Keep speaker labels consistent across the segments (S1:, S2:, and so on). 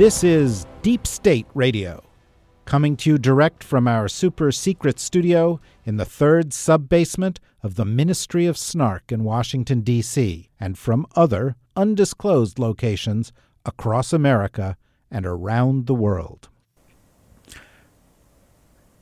S1: This is Deep State Radio, coming to you direct from our super secret studio in the third sub basement of the Ministry of Snark in Washington, D.C., and from other undisclosed locations across America and around the world.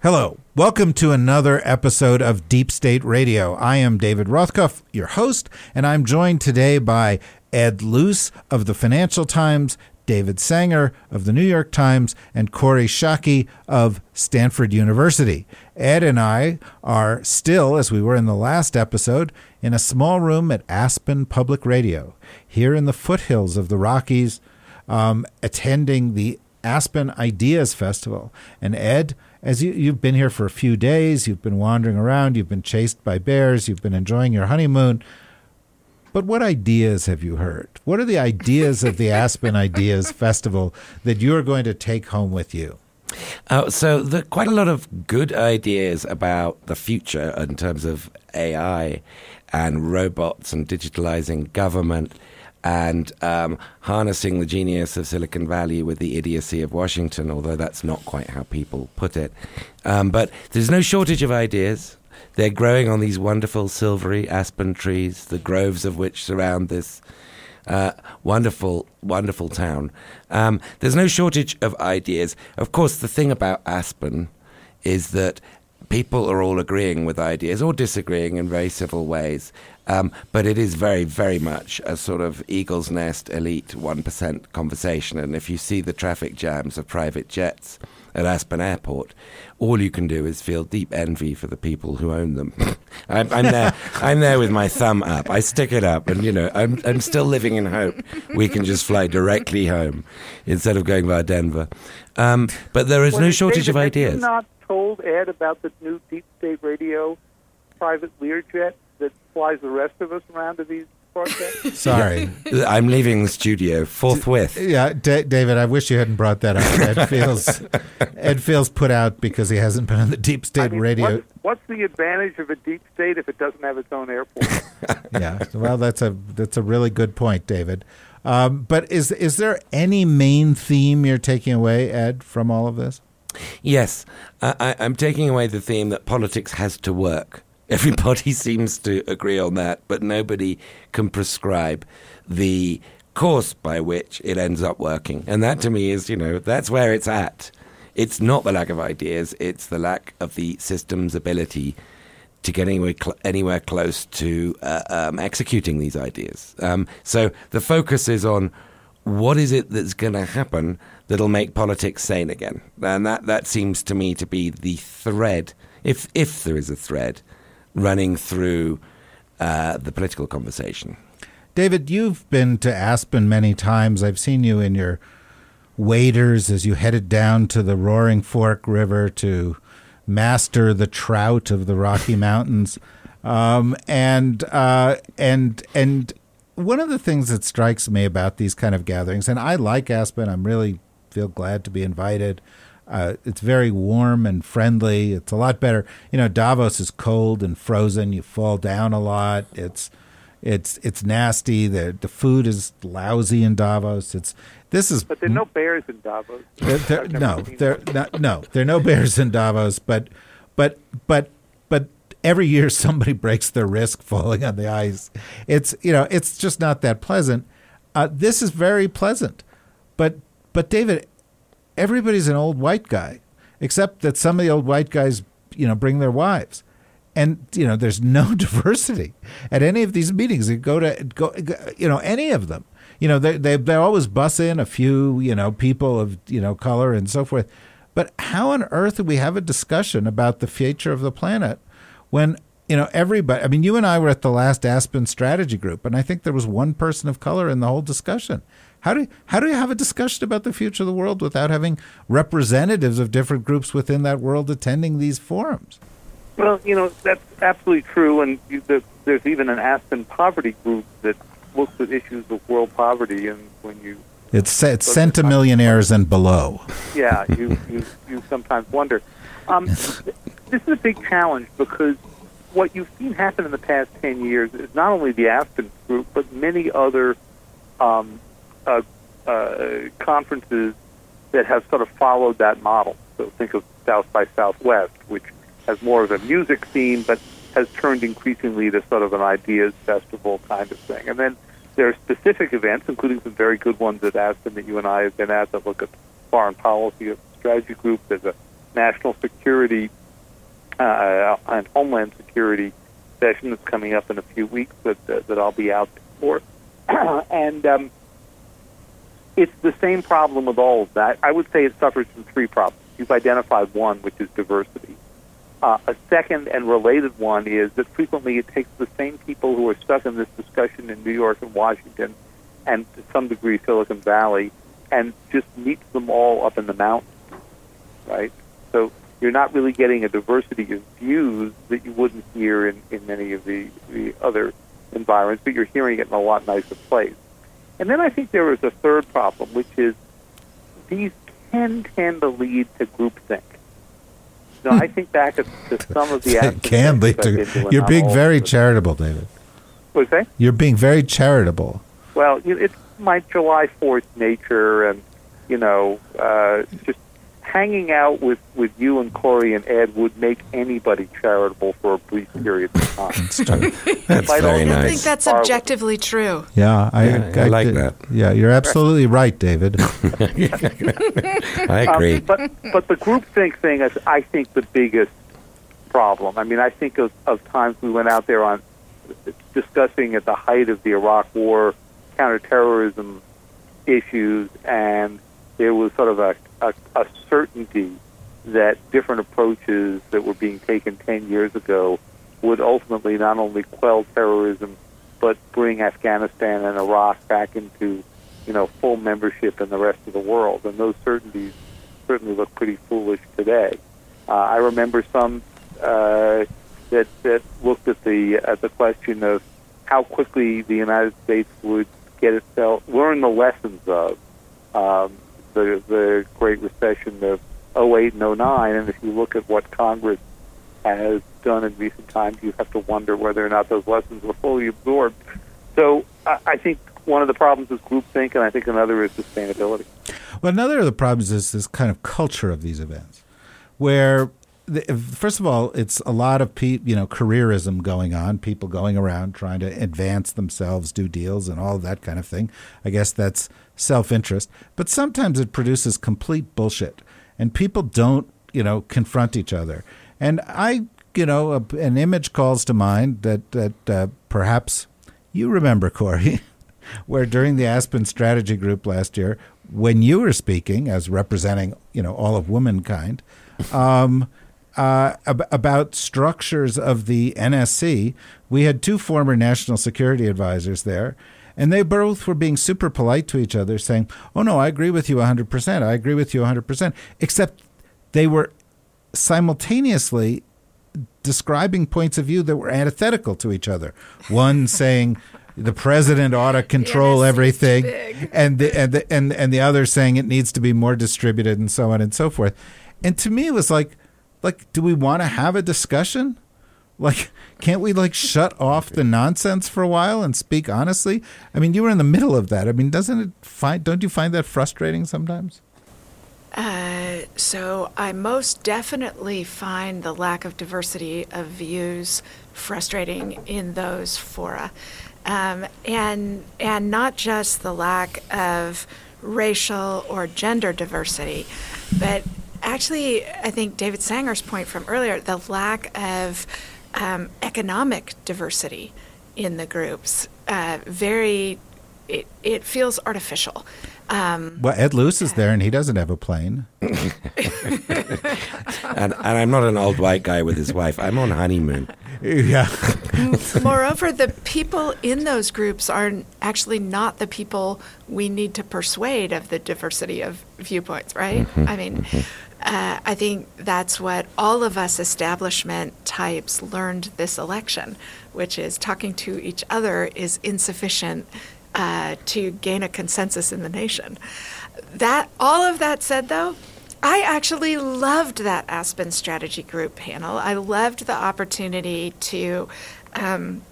S1: Hello, welcome to another episode of Deep State Radio. I am David Rothkopf, your host, and I'm joined today by Ed Luce of the Financial Times, David Sanger of the New York Times, and Kori Schake of Stanford University. Ed and I are still, as we were in the last episode, in a small room at Aspen Public Radio, here in the foothills of the Rockies, um, attending the Aspen Ideas Festival. And Ed, as you, you've been here for a few days, you've been wandering around, you've been chased by bears, you've been enjoying your honeymoon. But what ideas have you heard? What are the ideas of the Aspen Ideas Festival that you are going to take home with you?
S2: Uh, so, the, quite a lot of good ideas about the future in terms of AI and robots and digitalizing government and um, harnessing the genius of Silicon Valley with the idiocy of Washington, although that's not quite how people put it. Um, but there's no shortage of ideas. They're growing on these wonderful silvery aspen trees, the groves of which surround this uh, wonderful, wonderful town. Um, there's no shortage of ideas. Of course, the thing about Aspen is that people are all agreeing with ideas or disagreeing in very civil ways. Um, but it is very, very much a sort of eagle's nest elite 1% conversation. And if you see the traffic jams of private jets at Aspen Airport, all you can do is feel deep envy for the people who own them. I'm, I'm, there. I'm there with my thumb up. I stick it up, and you know, I'm, I'm still living in hope we can just fly directly home instead of going via Denver. Um, but there is
S3: Well,
S2: no shortage of ideas.
S3: Not told Ed about the new Deep State Radio private Learjet that flies the rest of us around to these broadcasts?
S1: Sorry.
S2: I'm leaving the studio forthwith.
S1: Yeah, D- David, I wish you hadn't brought that up. Ed feels Ed feels put out because he hasn't been on the Deep State
S3: I mean,
S1: Radio.
S3: what- what's the advantage of a deep state if it doesn't have its own airport?
S1: yeah, well, that's a that's a really good point, David. Um, but is is there any main theme you're taking away, Ed, from all of this?
S2: Yes, I, I'm taking away the theme that politics has to work. Everybody seems to agree on that, but nobody can prescribe the course by which it ends up working. And that to me is, you know, that's where it's at. It's not the lack of ideas, it's the lack of the system's ability to get anywhere, cl- anywhere close to uh, um, executing these ideas. Um, so the focus is on what is it that's going to happen that'll make politics sane again, and that that seems to me to be the thread, if if there is a thread, running through uh, the political conversation.
S1: David, you've been to Aspen many times. I've seen you in your waders as you headed down to the Roaring Fork River to master the trout of the Rocky Mountains. Um, and uh, and and one of the things that strikes me about these kind of gatherings, and I like Aspen, I'm really feel glad to be invited. Uh, it's very warm and friendly. It's a lot better. You know, Davos is cold and frozen. You fall down a lot. It's it's it's nasty. The the food is lousy in Davos. It's this is
S3: But there are no bears in Davos.
S1: there, there, no, there, no, there are no bears in Davos, but, but, but, but every year somebody breaks their wrist falling on the ice. It's you know, it's just not that pleasant. Uh, this is very pleasant, but, but David, everybody's an old white guy, except that some of the old white guys, you know, bring their wives. And you know, there's no diversity at any of these meetings. You go to go, you know, any of them you know, they they they always bus in a few, you know, people of you know color and so forth. But how on earth do we have a discussion about the future of the planet when you know everybody? I mean, you and I were at the last Aspen Strategy Group, and I think there was one person of color in the whole discussion. How do how do you have a discussion about the future of the world without having representatives of different groups within that world attending these forums?
S3: Well, you know that's absolutely true, and you, the, there's even an Aspen poverty group that looks at issues of world poverty, and when you
S1: it's, it's centimillionaires and below.
S3: Yeah, you, you, you sometimes wonder. Um, this is a big challenge because what you've seen happen in the past 10 years is not only the Aspen group, but many other um, uh, uh, conferences that have sort of followed that model. So think of South by Southwest, which has more of a music theme, but has turned increasingly to sort of an ideas festival kind of thing. And then there are specific events, including some very good ones at Aspen that you and I have been at that look at foreign policy strategy group. There's a national security uh, and homeland security session that's coming up in a few weeks that that, that I'll be out for, and um, it's the same problem with all of that. I would say it suffers from three problems. You've identified one, which is diversity. Uh, a second and related one is that frequently it takes the same people who are stuck in this discussion in New York and Washington, and to some degree Silicon Valley, and just meets them all up in the mountains, right? So you're not really getting a diversity of views that you wouldn't hear in, in many of the, the other environments, but you're hearing it in a lot nicer place. And then I think there is a third problem, which is these can tend to lead to groupthink. No, I think back to some of the
S1: can lead to. You're being very charitable, David.
S3: What What's that?
S1: You're being very charitable.
S3: Well, it's my July Fourth nature, and you know, uh, just hanging out with, with you and Kori and Ed would make anybody charitable for a brief period of time.
S2: that's true. That's very nice.
S4: I think that's objectively true.
S1: Yeah, I,
S2: yeah, I, I like that.
S1: Yeah, you're absolutely right, David.
S2: I agree.
S3: Um, but but the groupthink thing is, I think, the biggest problem. I mean, I think of, of times we went out there on discussing at the height of the Iraq War counterterrorism issues, and there was sort of a a, a certainty that different approaches that were being taken 10 years ago would ultimately not only quell terrorism, but bring Afghanistan and Iraq back into, you know, full membership in the rest of the world. And those certainties certainly look pretty foolish today. Uh, I remember some uh, that that looked at the at the question of how quickly the United States would get itself learn the lessons of um, the the Great Recession of 08 and 09, and if you look at what Congress has done in recent times, you have to wonder whether or not those lessons were fully absorbed. So I, I think one of the problems is groupthink, and I think another is sustainability.
S1: Well, another of the problems is this kind of culture of these events, where first of all, it's a lot of pe- you know careerism going on, people going around trying to advance themselves, do deals, and all that kind of thing. I guess that's self interest, but sometimes it produces complete bullshit, and people don't you know confront each other. And I, you know, a, an image calls to mind that that uh, perhaps you remember, Kori, where during the Aspen Strategy Group last year, when you were speaking as representing you know all of womankind. Um, uh, ab- about structures of the NSC. We had two former national security advisors there, and they both were being super polite to each other, saying, Oh, no, I agree with you 100%. I agree with you 100%. Except they were simultaneously describing points of view that were antithetical to each other. One saying, the president ought to control everything, and the, and the and and the other saying it needs to be more distributed, and so on and so forth. And to me, it was like, like, do we want to have a discussion? Like, can't we like shut off the nonsense for a while and speak honestly? I mean, you were in the middle of that. I mean, doesn't it find? Don't you find that frustrating sometimes?
S4: Uh, so I most definitely find the lack of diversity of views frustrating in those fora, um, and and not just the lack of racial or gender diversity, but actually, I think David Sanger's point from earlier, the lack of um, economic diversity in the groups, uh, very, it, it feels artificial.
S1: Um, well, Ed Luce is there, and he doesn't have a plane.
S2: And, and I'm not an old white guy with his wife. I'm on honeymoon.
S1: Yeah.
S4: Moreover, the people in those groups are actually not the people we need to persuade of the diversity of viewpoints, right? Mm-hmm. I mean, mm-hmm. uh, I think that's what all of us establishment types learned this election, which is talking to each other is insufficient uh, to gain a consensus in the nation. That all of that said, though, I actually loved that Aspen Strategy Group panel. I loved the opportunity to. Um,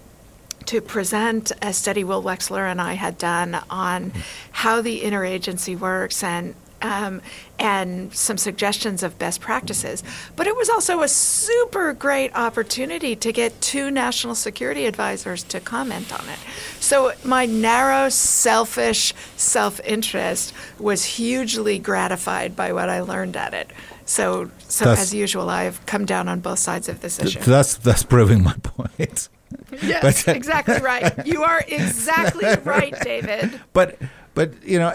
S4: to present a study Will Wechsler and I had done on how the interagency works and um, and some suggestions of best practices. But it was also a super great opportunity to get two national security advisors to comment on it. So my narrow, selfish self interest was hugely gratified by what I learned at it. So, so
S1: Thus-
S4: as usual, I've come down on both sides of this issue.
S1: That's thus proving my point.
S4: Yes,
S1: But-
S4: exactly right. You are exactly right, David.
S1: But, but you know,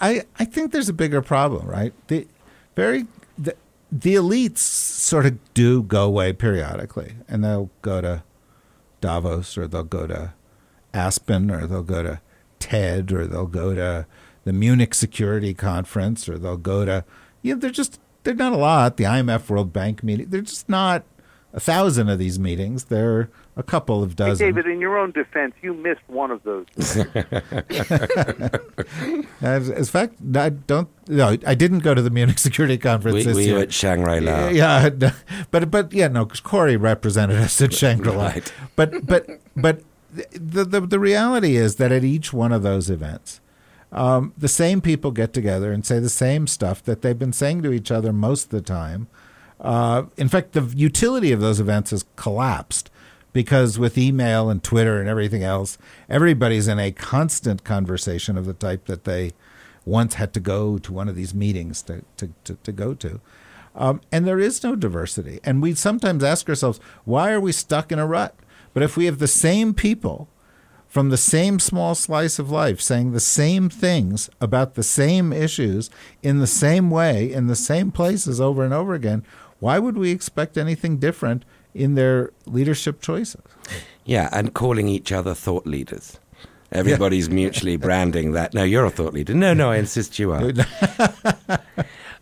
S1: I, I think there's a bigger problem, right? The very the, the elites sort of do go away periodically, and they'll go to Davos, or they'll go to Aspen, or they'll go to TED, or they'll go to the Munich Security Conference, or they'll go to you know, they're just they're not a lot. The IMF World Bank meeting, they're just not a thousand of these meetings. There are a couple of
S3: Hey,
S1: dozen.
S3: David, in your own defense, you missed one of those.
S1: As, as fact, I don't. No, I didn't go to the Munich Security Conference
S2: We,
S1: this
S2: we
S1: year.
S2: were at Shangri-La.
S1: yeah, no, but but yeah, no, 'cause Kori represented us at Shangri-La.
S2: Right.
S1: But but but the, the the reality is that at each one of those events, um, the same people get together and say the same stuff that they've been saying to each other most of the time. Uh, in fact, the utility of those events has collapsed because with email and Twitter and everything else, everybody's in a constant conversation of the type that they once had to go to one of these meetings to, to, to, to go to. Um, and there is no diversity. And we sometimes ask ourselves, why are we stuck in a rut? But if we have the same people from the same small slice of life saying the same things about the same issues in the same way, in the same places over and over again, why would we expect anything different in their leadership choices?
S2: Yeah, and calling each other thought leaders. Everybody's mutually branding that. No, you're a thought leader. No, no, I insist you are.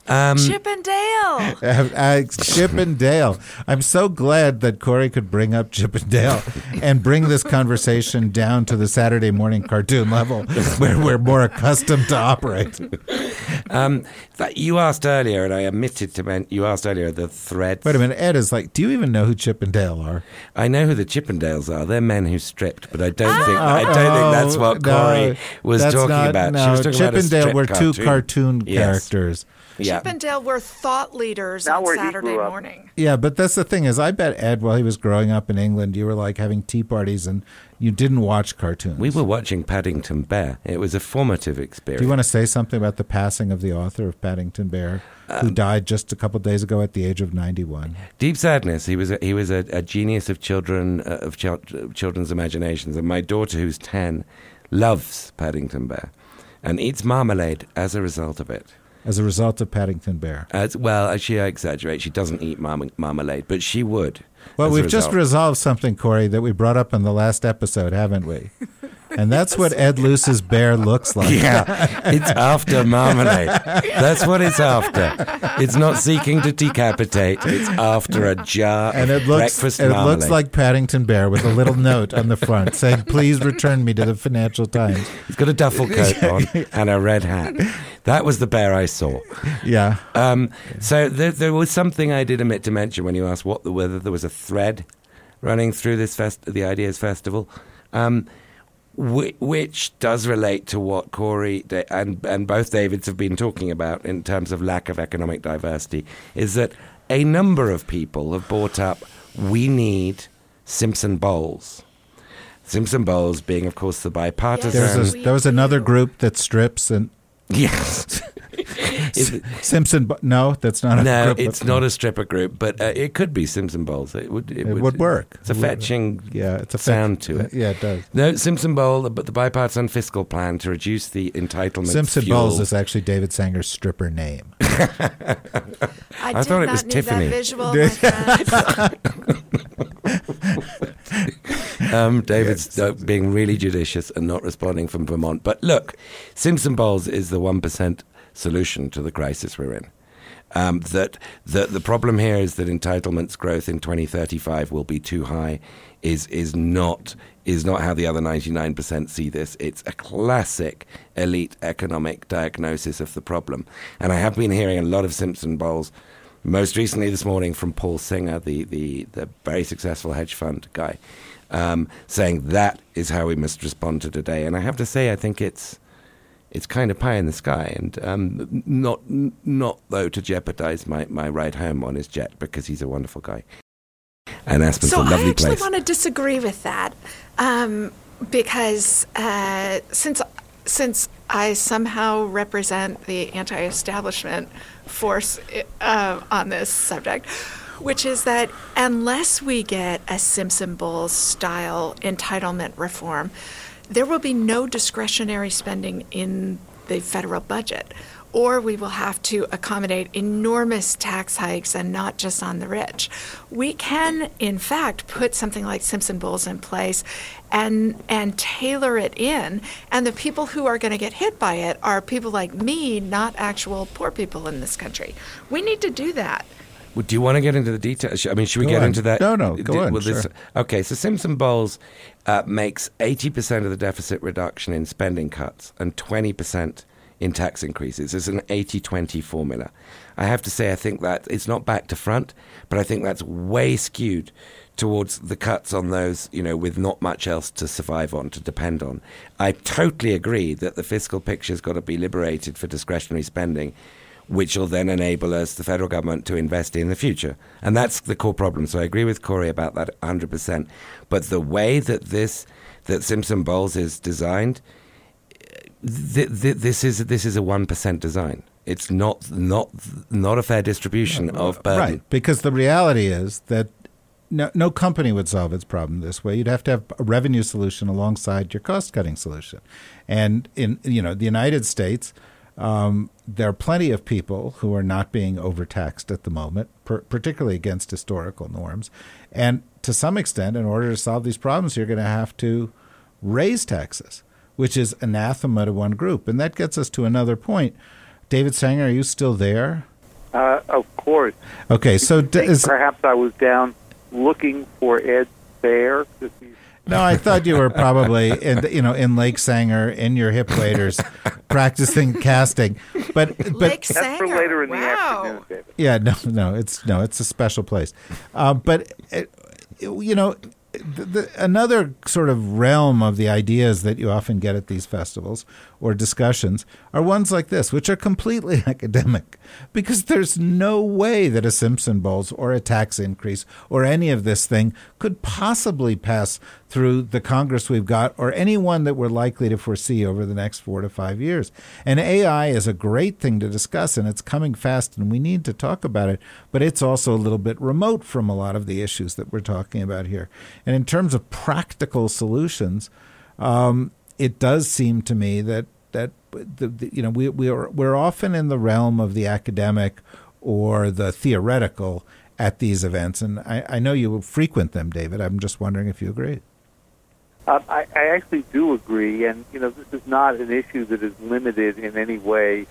S2: Um,
S4: Chip and Dale.
S1: Uh, uh, Chip and Dale. I'm so glad that Kori could bring up Chip and Dale and bring this conversation down to the Saturday morning cartoon level where we're more accustomed to operate.
S2: um, that you asked earlier, and I omitted to mention, you asked earlier the threads.
S1: Wait a minute. Ed is like, do you even know who Chip and Dale are?
S2: I know who the Chippendales are. They're men who stripped, but I don't think I don't think that's what
S1: Oh, no,
S2: Kori was
S1: that's
S2: talking
S1: not-
S2: about.
S1: No,
S2: she was talking
S1: Chip
S2: about a
S1: and Dale
S2: strip
S1: were two cartoon
S2: Yes.
S1: characters.
S2: Yeah.
S4: Chip and Dale were thought leaders
S3: Not
S4: on
S3: where he
S4: Saturday
S3: grew up.
S4: morning.
S1: Yeah, but that's the thing is, I bet Ed, while he was growing up in England, you were like having tea parties and you didn't watch cartoons.
S2: We were watching Paddington Bear. It was a formative experience.
S1: Do you want to say something about the passing of the author of Paddington Bear, who
S2: Um,
S1: died just a couple of days ago at the age of ninety-one?
S2: Deep sadness. He was a, he was a, a genius of children uh, of chil- children's imaginations, and my daughter, who's ten, loves Paddington Bear, and eats marmalade as a result of it.
S1: As a result of Paddington Bear.
S2: As well, as she exaggerates, she doesn't eat marm- marmalade, but she would.
S1: Well, we've just resolved something, Kori, that we brought up in the last episode, haven't we? And that's what Ed Luce's bear looks like.
S2: Yeah, it's after marmalade. That's what it's after. It's not seeking to decapitate. It's after a jar
S1: And it looks
S2: breakfast
S1: it
S2: marmalade.
S1: looks like Paddington Bear with a little note on the front saying, "Please return me to the Financial Times."
S2: He's got a duffel coat on and a red hat. That was the bear I saw.
S1: Yeah,
S2: Um, so there, there was something I did omit to mention when you asked what the whether there was a thread running through this fest, the Ideas Festival, um, which does relate to what Kori and and both Davids have been talking about in terms of lack of economic diversity. Is that a number of people have brought up we need Simpson Bowles. Simpson Bowles being, of course, the bipartisan.
S1: there's a, there was another group that strips and
S2: Yes. Is-
S1: Simpson. bu- No, that's not a
S2: no,
S1: group.
S2: it's not a stripper group, but uh, it could be Simpson Bowles. It would. It,
S1: It would work.
S2: It's a fetching
S1: Yeah, it's a fetch-
S2: sound to it.
S1: Yeah, it does.
S2: No, Simpson Bowl, but the bipartisan fiscal plan to reduce the entitlement.
S1: Simpson
S2: fuel.
S1: Bowles is actually David Sanger's stripper name.
S4: I,
S2: I
S4: did
S2: thought it was Tiffany.
S4: that visual, my friend.
S2: Um, David's uh, being really judicious and not responding from Vermont. But look, Simpson Bowles is the 1% solution to the crisis we're in. Um, that, that the problem here is that entitlements growth in 2035 will be too high is, is, not, is not how the other 99% see this. It's a classic elite economic diagnosis of the problem. And I have been hearing a lot of Simpson Bowles most recently this morning from Paul Singer, the, the, the very successful hedge fund guy, um, saying that is how we must respond to today. And I have to say, I think it's it's kind of pie in the sky, and um, not not though to jeopardize my, my ride home on his jet because he's a wonderful guy. And Aspen's
S4: so
S2: a lovely place.
S4: I actually
S2: place.
S4: want to disagree with that um, because uh, since since I somehow represent the anti-establishment force uh, on this subject, which is that unless we get a Simpson Bowles style entitlement reform, there will be no discretionary spending in the federal budget. Or we will have to accommodate enormous tax hikes and not just on the rich. We can, in fact, put something like Simpson Bowles in place and, and tailor it in. And the people who are going to get hit by it are people like me, not actual poor people in this country. We need to do that.
S2: Well, Do you want to get into the details? I mean, should we
S1: Go
S2: get
S1: on.
S2: into that?
S1: No, no, go on,
S2: this-
S1: sure.
S2: okay, so Simpson Bowles uh, makes 80% of the deficit reduction in spending cuts and 20% in tax increases. It's an 80 20 formula. I have to say, I think that it's not back to front, but I think that's way skewed towards the cuts on those, you know, with not much else to survive on, to depend on. I totally agree that the fiscal picture's got to be liberated for discretionary spending which will then enable us, the federal government, to invest in the future. And that's the core problem. So I agree with Kori about that 100%. But the way that this, that Simpson Bowles is designed, th- th- this is this is a one percent design. It's not not not a fair distribution uh, of burden.
S1: Right, because the reality is that no, no company would solve its problem this way. You'd have to have a revenue solution alongside your cost-cutting solution. And in you know the United States, um, there are plenty of people who are not being overtaxed at the moment, per, particularly against historical norms. And to some extent, in order to solve these problems, you're going to have to raise taxes, which is anathema to one group. And that gets us to another point. David Sanger, are you still there?
S3: Uh, of course.
S1: Okay, so d- is,
S3: perhaps I was down looking for Ed Baer. 'cause he's-
S1: no, I thought you were probably in you know in Lake Sanger in your hip waders practicing casting, but but
S4: Lake
S3: That's for
S4: Sanger.
S3: later in the
S4: wow.
S3: afternoon, David.
S1: yeah, no, no, it's no, it's a special place, uh, but it, you know. The, the, another sort of realm of the ideas that you often get at these festivals or discussions are ones like this, which are completely academic, because there's no way that a Simpson Bowles or a tax increase or any of this thing could possibly pass through the Congress we've got or any one that we're likely to foresee over the next four to five years. And AI is a great thing to discuss, and it's coming fast, and we need to talk about it, but it's also a little bit remote from a lot of the issues that we're talking about here. And in terms of practical solutions, um, it does seem to me that that the, the, you know we we are we're often in the realm of the academic or the theoretical at these events, and I, I know you frequent them, David. I'm just wondering if you agree.
S3: Uh, I, I actually do agree, and you know this is not an issue that is limited in any way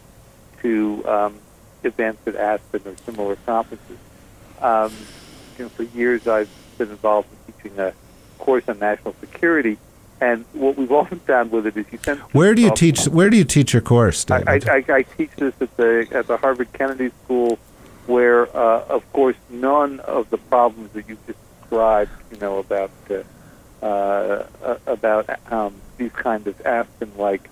S3: to um, events at Aspen or similar conferences. Um, you know, for years I've been involved in teaching a course on national security, and what we've often found with it is you tend
S1: Where do you teach? Where do you teach your course,
S3: I,
S1: David?
S3: I, I, teach this at the at the Harvard Kennedy School, where uh, of course none of the problems that you just described, you know, about uh, uh, uh, about um, these kind of Aspen-like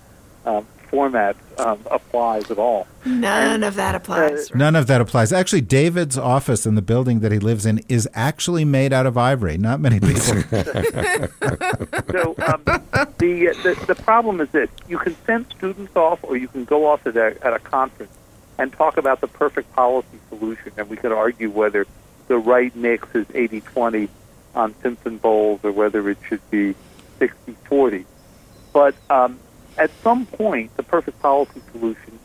S3: um, formats um, applies at all.
S4: None of that applies.
S1: None of that applies. Actually, David's office in the building that he lives in is actually made out of ivory. Not many people.
S3: So um, the, the the problem is this: you can send students off, or you can go off at a at a conference and talk about the perfect policy solution. And we could argue whether the right mix is 80 20 on Simpson Bowles or whether it should be 60 40. But um, at some point, the perfect policy solution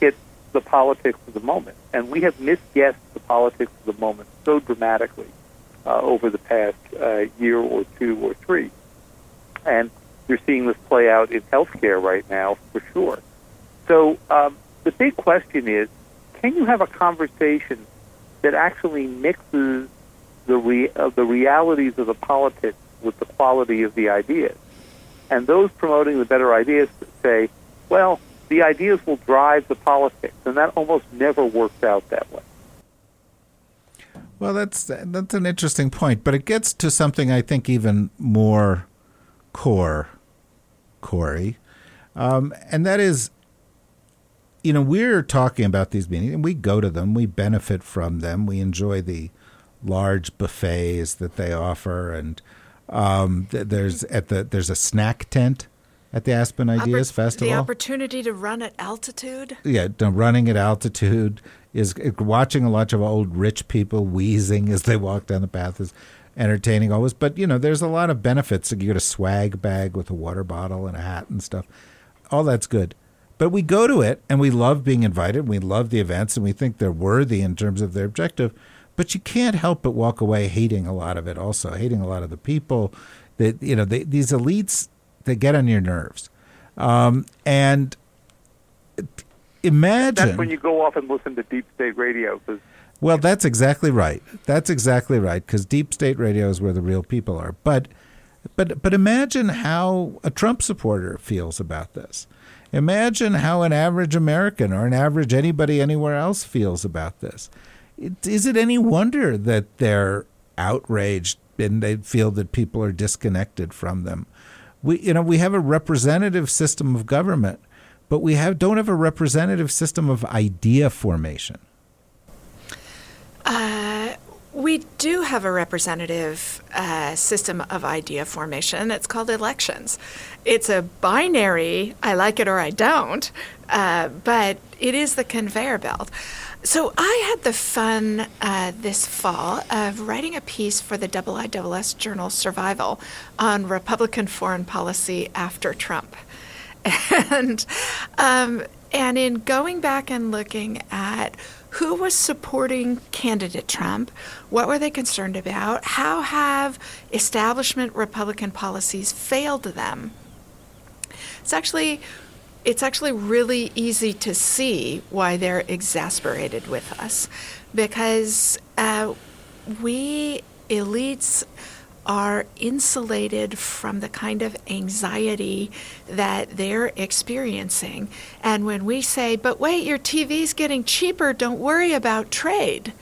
S3: hits the politics of the moment. And we have misguessed the politics of the moment so dramatically uh, over the past uh, year or two or three. And you're seeing this play out in healthcare right now for sure. So um, the big question is, can you have a conversation that actually mixes the re- uh, the realities of the politics with the quality of the ideas? And those promoting the better ideas say, well, the ideas will drive the politics, and that almost never works out that way.
S1: Well, that's that's an interesting point, but it gets to something I think even more core, Kori, um, and that is, you know, we're talking about these meetings, and we go to them, we benefit from them, we enjoy the large buffets that they offer, and um, there's at the there's a snack tent at the Aspen Ideas
S4: Oppor-
S1: Festival.
S4: The opportunity to run at altitude.
S1: Yeah, running at altitude is watching a lot of old rich people wheezing as they walk down the path is entertaining always. But you know, there's a lot of benefits. You get a swag bag with a water bottle and a hat and stuff. All that's good. But we go to it and we love being invited. We love the events and we think they're worthy in terms of their objective. But you can't help but walk away hating a lot of it. Also, hating a lot of the people. That you know, they, these elites they get on your nerves. Um, and imagine
S3: that's when you go off and listen to deep state radio because
S1: well that's exactly right that's exactly right because deep state radio is where the real people are but but but imagine how a trump supporter feels about this imagine how an average american or an average anybody anywhere else feels about this it, is it any wonder that they're outraged and they feel that people are disconnected from them we you know we have a representative system of government but we have don't have a representative system of idea formation.
S4: Uh, we do have a representative uh, system of idea formation. It's called elections. It's a binary, I like it or I don't, uh, but it is the conveyor belt. So I had the fun uh, this fall of writing a piece for the IISS journal Survival on Republican foreign policy after Trump. and um, and in going back and looking at who was supporting candidate Trump, what were they concerned about, how have establishment Republican policies failed them. It's actually it's actually really easy to see why they're exasperated with us because uh, we elites are insulated from the kind of anxiety that they're experiencing. And when we say, but wait, your TV's getting cheaper, don't worry about trade.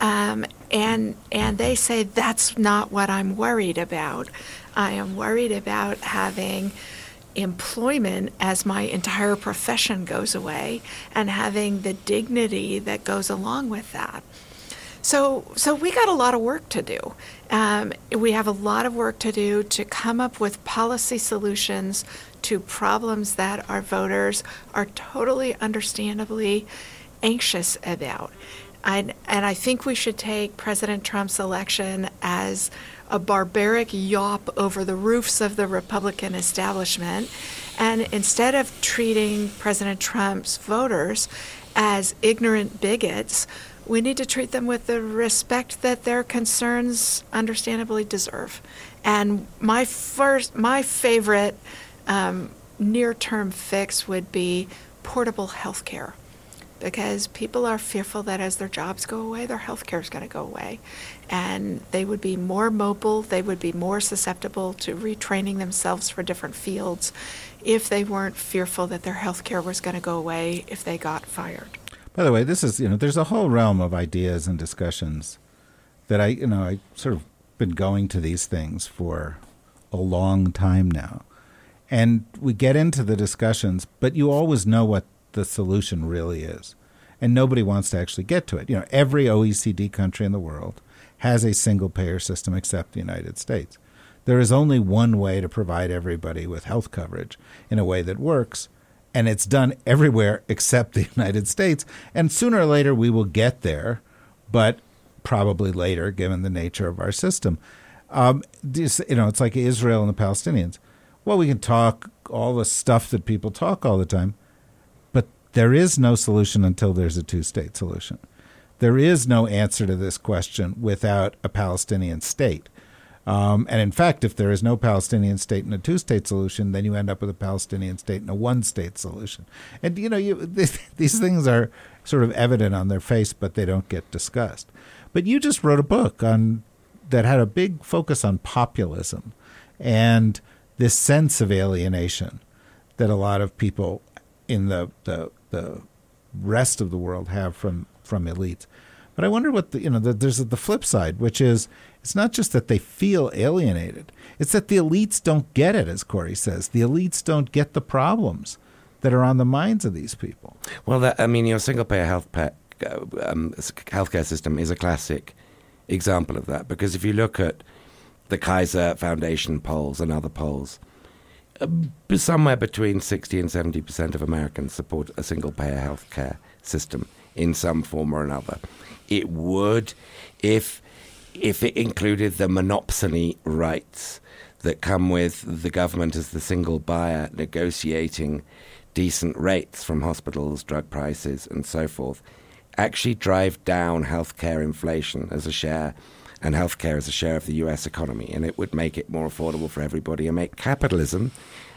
S4: Um, and and they say that's not what I'm worried about. I am worried about having employment as my entire profession goes away and having the dignity that goes along with that. So, so we got a lot of work to do. Um, we have a lot of work to do to come up with policy solutions to problems that our voters are totally understandably anxious about. And, and I think we should take President Trump's election as a barbaric yawp over the roofs of the Republican establishment. And instead of treating President Trump's voters as ignorant bigots, we need to treat them with the respect that their concerns understandably deserve. And my first, my favorite um, near-term fix would be portable health care because people are fearful that as their jobs go away, their health care is going to go away. And they would be more mobile, they would be more susceptible to retraining themselves for different fields if they weren't fearful that their health care was going to go away if they got fired.
S1: By the way, this is you know there's a whole realm of ideas and discussions that I you know I sort of been going to these things for a long time now. And we get into the discussions, but you always know what the solution really is. And nobody wants to actually get to it. You know, every OECD country in the world has a single payer system except the United States. There is only one way to provide everybody with health coverage in a way that works, and it's done everywhere except the United States. And sooner or later, we will get there, but probably later, given the nature of our system. Um, this, you know, it's like Israel and the Palestinians. Well, we can talk all the stuff that people talk all the time, there is no solution until there's a two state solution. There is no answer to this question without a Palestinian state. Um, and in fact, if there is no Palestinian state and a two-state solution, then you end up with a Palestinian state and a one-state solution. And you know, you, these things are sort of evident on their face, but they don't get discussed. But you just wrote a book on that had a big focus on populism and this sense of alienation that a lot of people in the the, the rest of the world have from from elites. But I wonder what the you know the, there's the flip side, which is it's not just that they feel alienated; it's that the elites don't get it, as Kori says. The elites don't get the problems that are on the minds of these people.
S2: Well, that, I mean, your single-payer health pack, uh, um, healthcare system is a classic example of that because if you look at the Kaiser Foundation polls and other polls, Uh, somewhere between 60 and 70 percent of Americans support a single payer healthcare system in some form or another. It would if if it included the monopsony rights that come with the government as the single buyer negotiating decent rates from hospitals, drug prices, and so forth, actually drive down healthcare inflation as a share and healthcare as a share of the US economy. And it would make it more affordable for everybody and make capitalism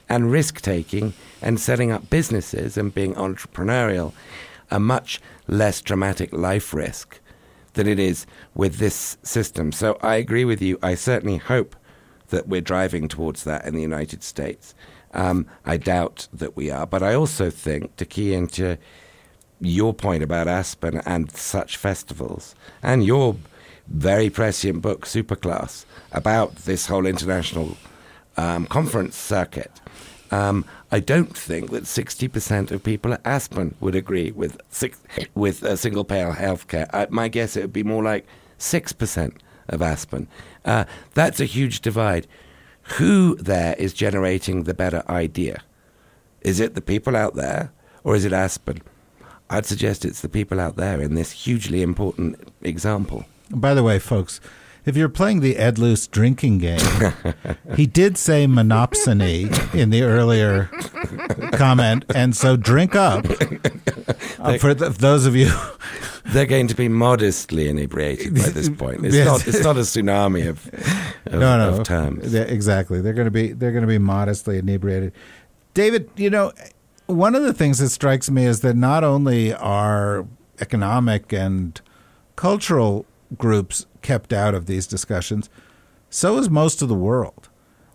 S2: and risk taking and setting up businesses and being entrepreneurial a much less dramatic life risk than it is with this system. So I agree with you. I certainly hope that we're driving towards that in the United States. Um, I doubt that we are, but I also think to key into your point about Aspen and such festivals, and your very prescient book, Superclass, about this whole international um, conference circuit. Um, I don't think that 60% of people at Aspen would agree with six, with a single payer healthcare. Uh, my guess it would be more like 6% of Aspen. Uh, that's a huge divide. Who there is generating the better idea? Is it the people out there or is it Aspen? I'd suggest it's the people out there in this hugely important example.
S1: By the way, folks, if you're playing the Ed Luce drinking game, he did say monopsony in the earlier comment, and so drink up. Uh, for the, those of you,
S2: they're going to be modestly inebriated by this point. It's yes. not. It's not a tsunami of, of
S1: no, no,
S2: of terms.
S1: Yeah, exactly. They're going to be. They're going to be modestly inebriated. David, you know, one of the things that strikes me is that not only are economic and cultural groups kept out of these discussions, so is most of the world.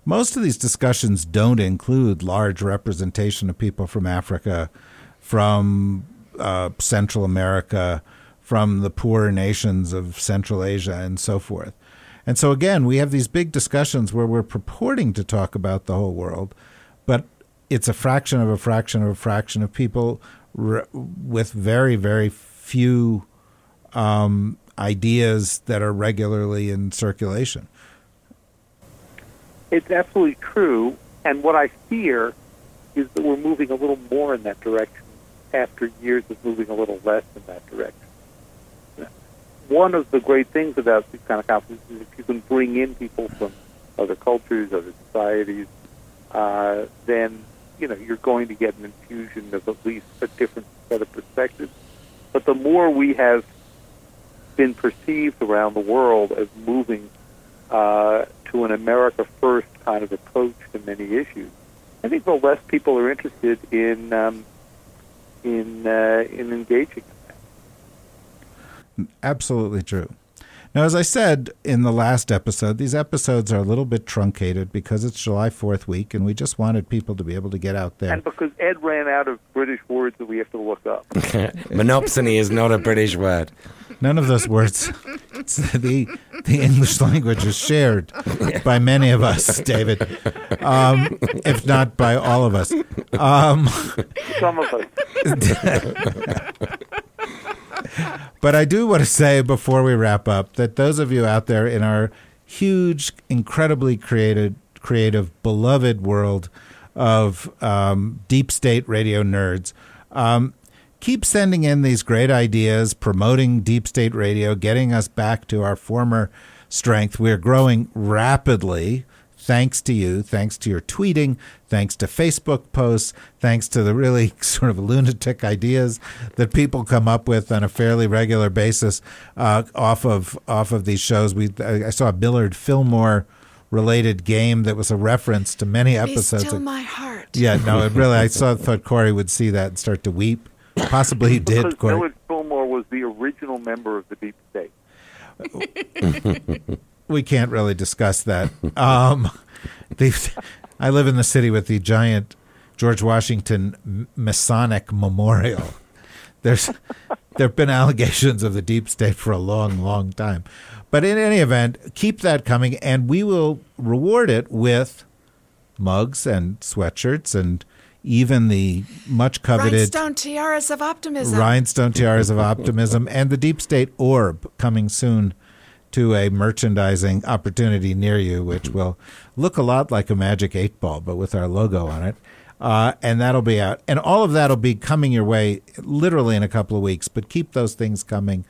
S1: Most of these discussions don't include large representation of people from Africa, from uh, Central America, from the poorer nations of Central Asia, and so forth. And so, again, we have these big discussions where we're purporting to talk about the whole world, but it's a fraction of a fraction of a fraction of people re- with very, very few um, ideas that are regularly in circulation.
S3: It's absolutely true. And what I fear is that we're moving a little more in that direction after years of moving a little less in that direction. One of the great things about these kind of conferences is if you can bring in people from other cultures, other societies, uh, then you know you're going to get an infusion of at least a different set of perspectives. But the more we have been perceived around the world as moving uh, to an America First kind of approach to many issues. I think the less people are interested in um, in uh, in engaging.
S1: Absolutely true. Now, as I said in the last episode, these episodes are a little bit truncated because it's July 4th week, and we just wanted people to be able to get out there.
S3: And because Ed ran out of British words that we have to look up.
S2: Monopsony is not a British word.
S1: None of those words. the the English language is shared by many of us, David, um, if not by all of us. Um,
S3: Some of us.
S1: but I do want to say before we wrap up that those of you out there in our huge, incredibly creative, creative, beloved world of um, deep state radio nerds. Um, keep sending in these great ideas, promoting deep state radio, getting us back to our former strength. We're growing rapidly thanks to you, thanks to your tweeting, thanks to Facebook posts, thanks to the really sort of lunatic ideas that people come up with on a fairly regular basis uh, off of off of these shows. We I saw a Millard Fillmore related game that was a reference to many episodes.
S4: Be still
S1: of,
S4: my heart.
S1: Yeah, no, it really. I saw thought Kori would see that and start to weep. Possibly he did.
S3: Because
S1: Kori.
S3: Millard Fillmore was the original member of the Deep State.
S1: we can't really discuss that. Um, the, I live in the city with the giant George Washington Masonic Memorial. There's there have been allegations of the deep state for a long, long time. But in any event, keep that coming, and we will reward it with mugs and sweatshirts and even the much coveted
S4: Rhinestone tiaras of optimism.
S1: Rhinestone tiaras of optimism and the deep state orb coming soon to a merchandising opportunity near you, which will look a lot like a magic eight ball, but with our logo on it. Uh, and that'll be out. And all of that'll be coming your way literally in a couple of weeks, but keep those things coming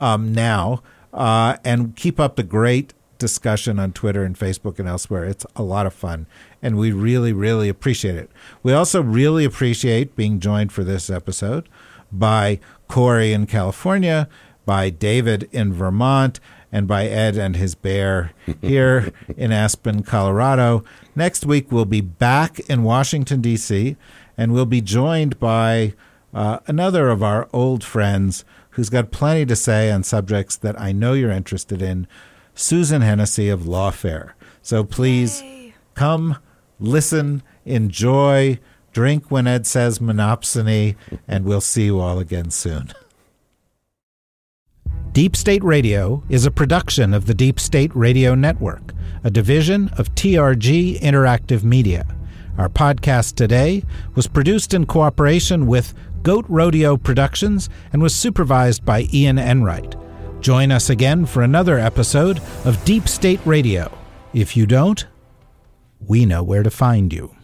S1: um, now uh, and keep up the great discussion on Twitter and Facebook and elsewhere. It's a lot of fun, and we really, really appreciate it. We also really appreciate being joined for this episode by Kori in California, by David in Vermont, and by Ed and his bear here in Aspen, Colorado. Next week, we'll be back in Washington, D.C., and we'll be joined by uh, another of our old friends who's got plenty to say on subjects that I know you're interested in. Susan Hennessey of Lawfare. So please
S4: Yay.
S1: come, listen, enjoy, drink when Ed says monopsony, and we'll see you all again soon. Deep State Radio is a production of the Deep State Radio Network, a division of TRG Interactive Media. Our podcast today was produced in cooperation with Goat Rodeo Productions and was supervised by Ian Enright. Join us again for another episode of Deep State Radio. If you don't, we know where to find you.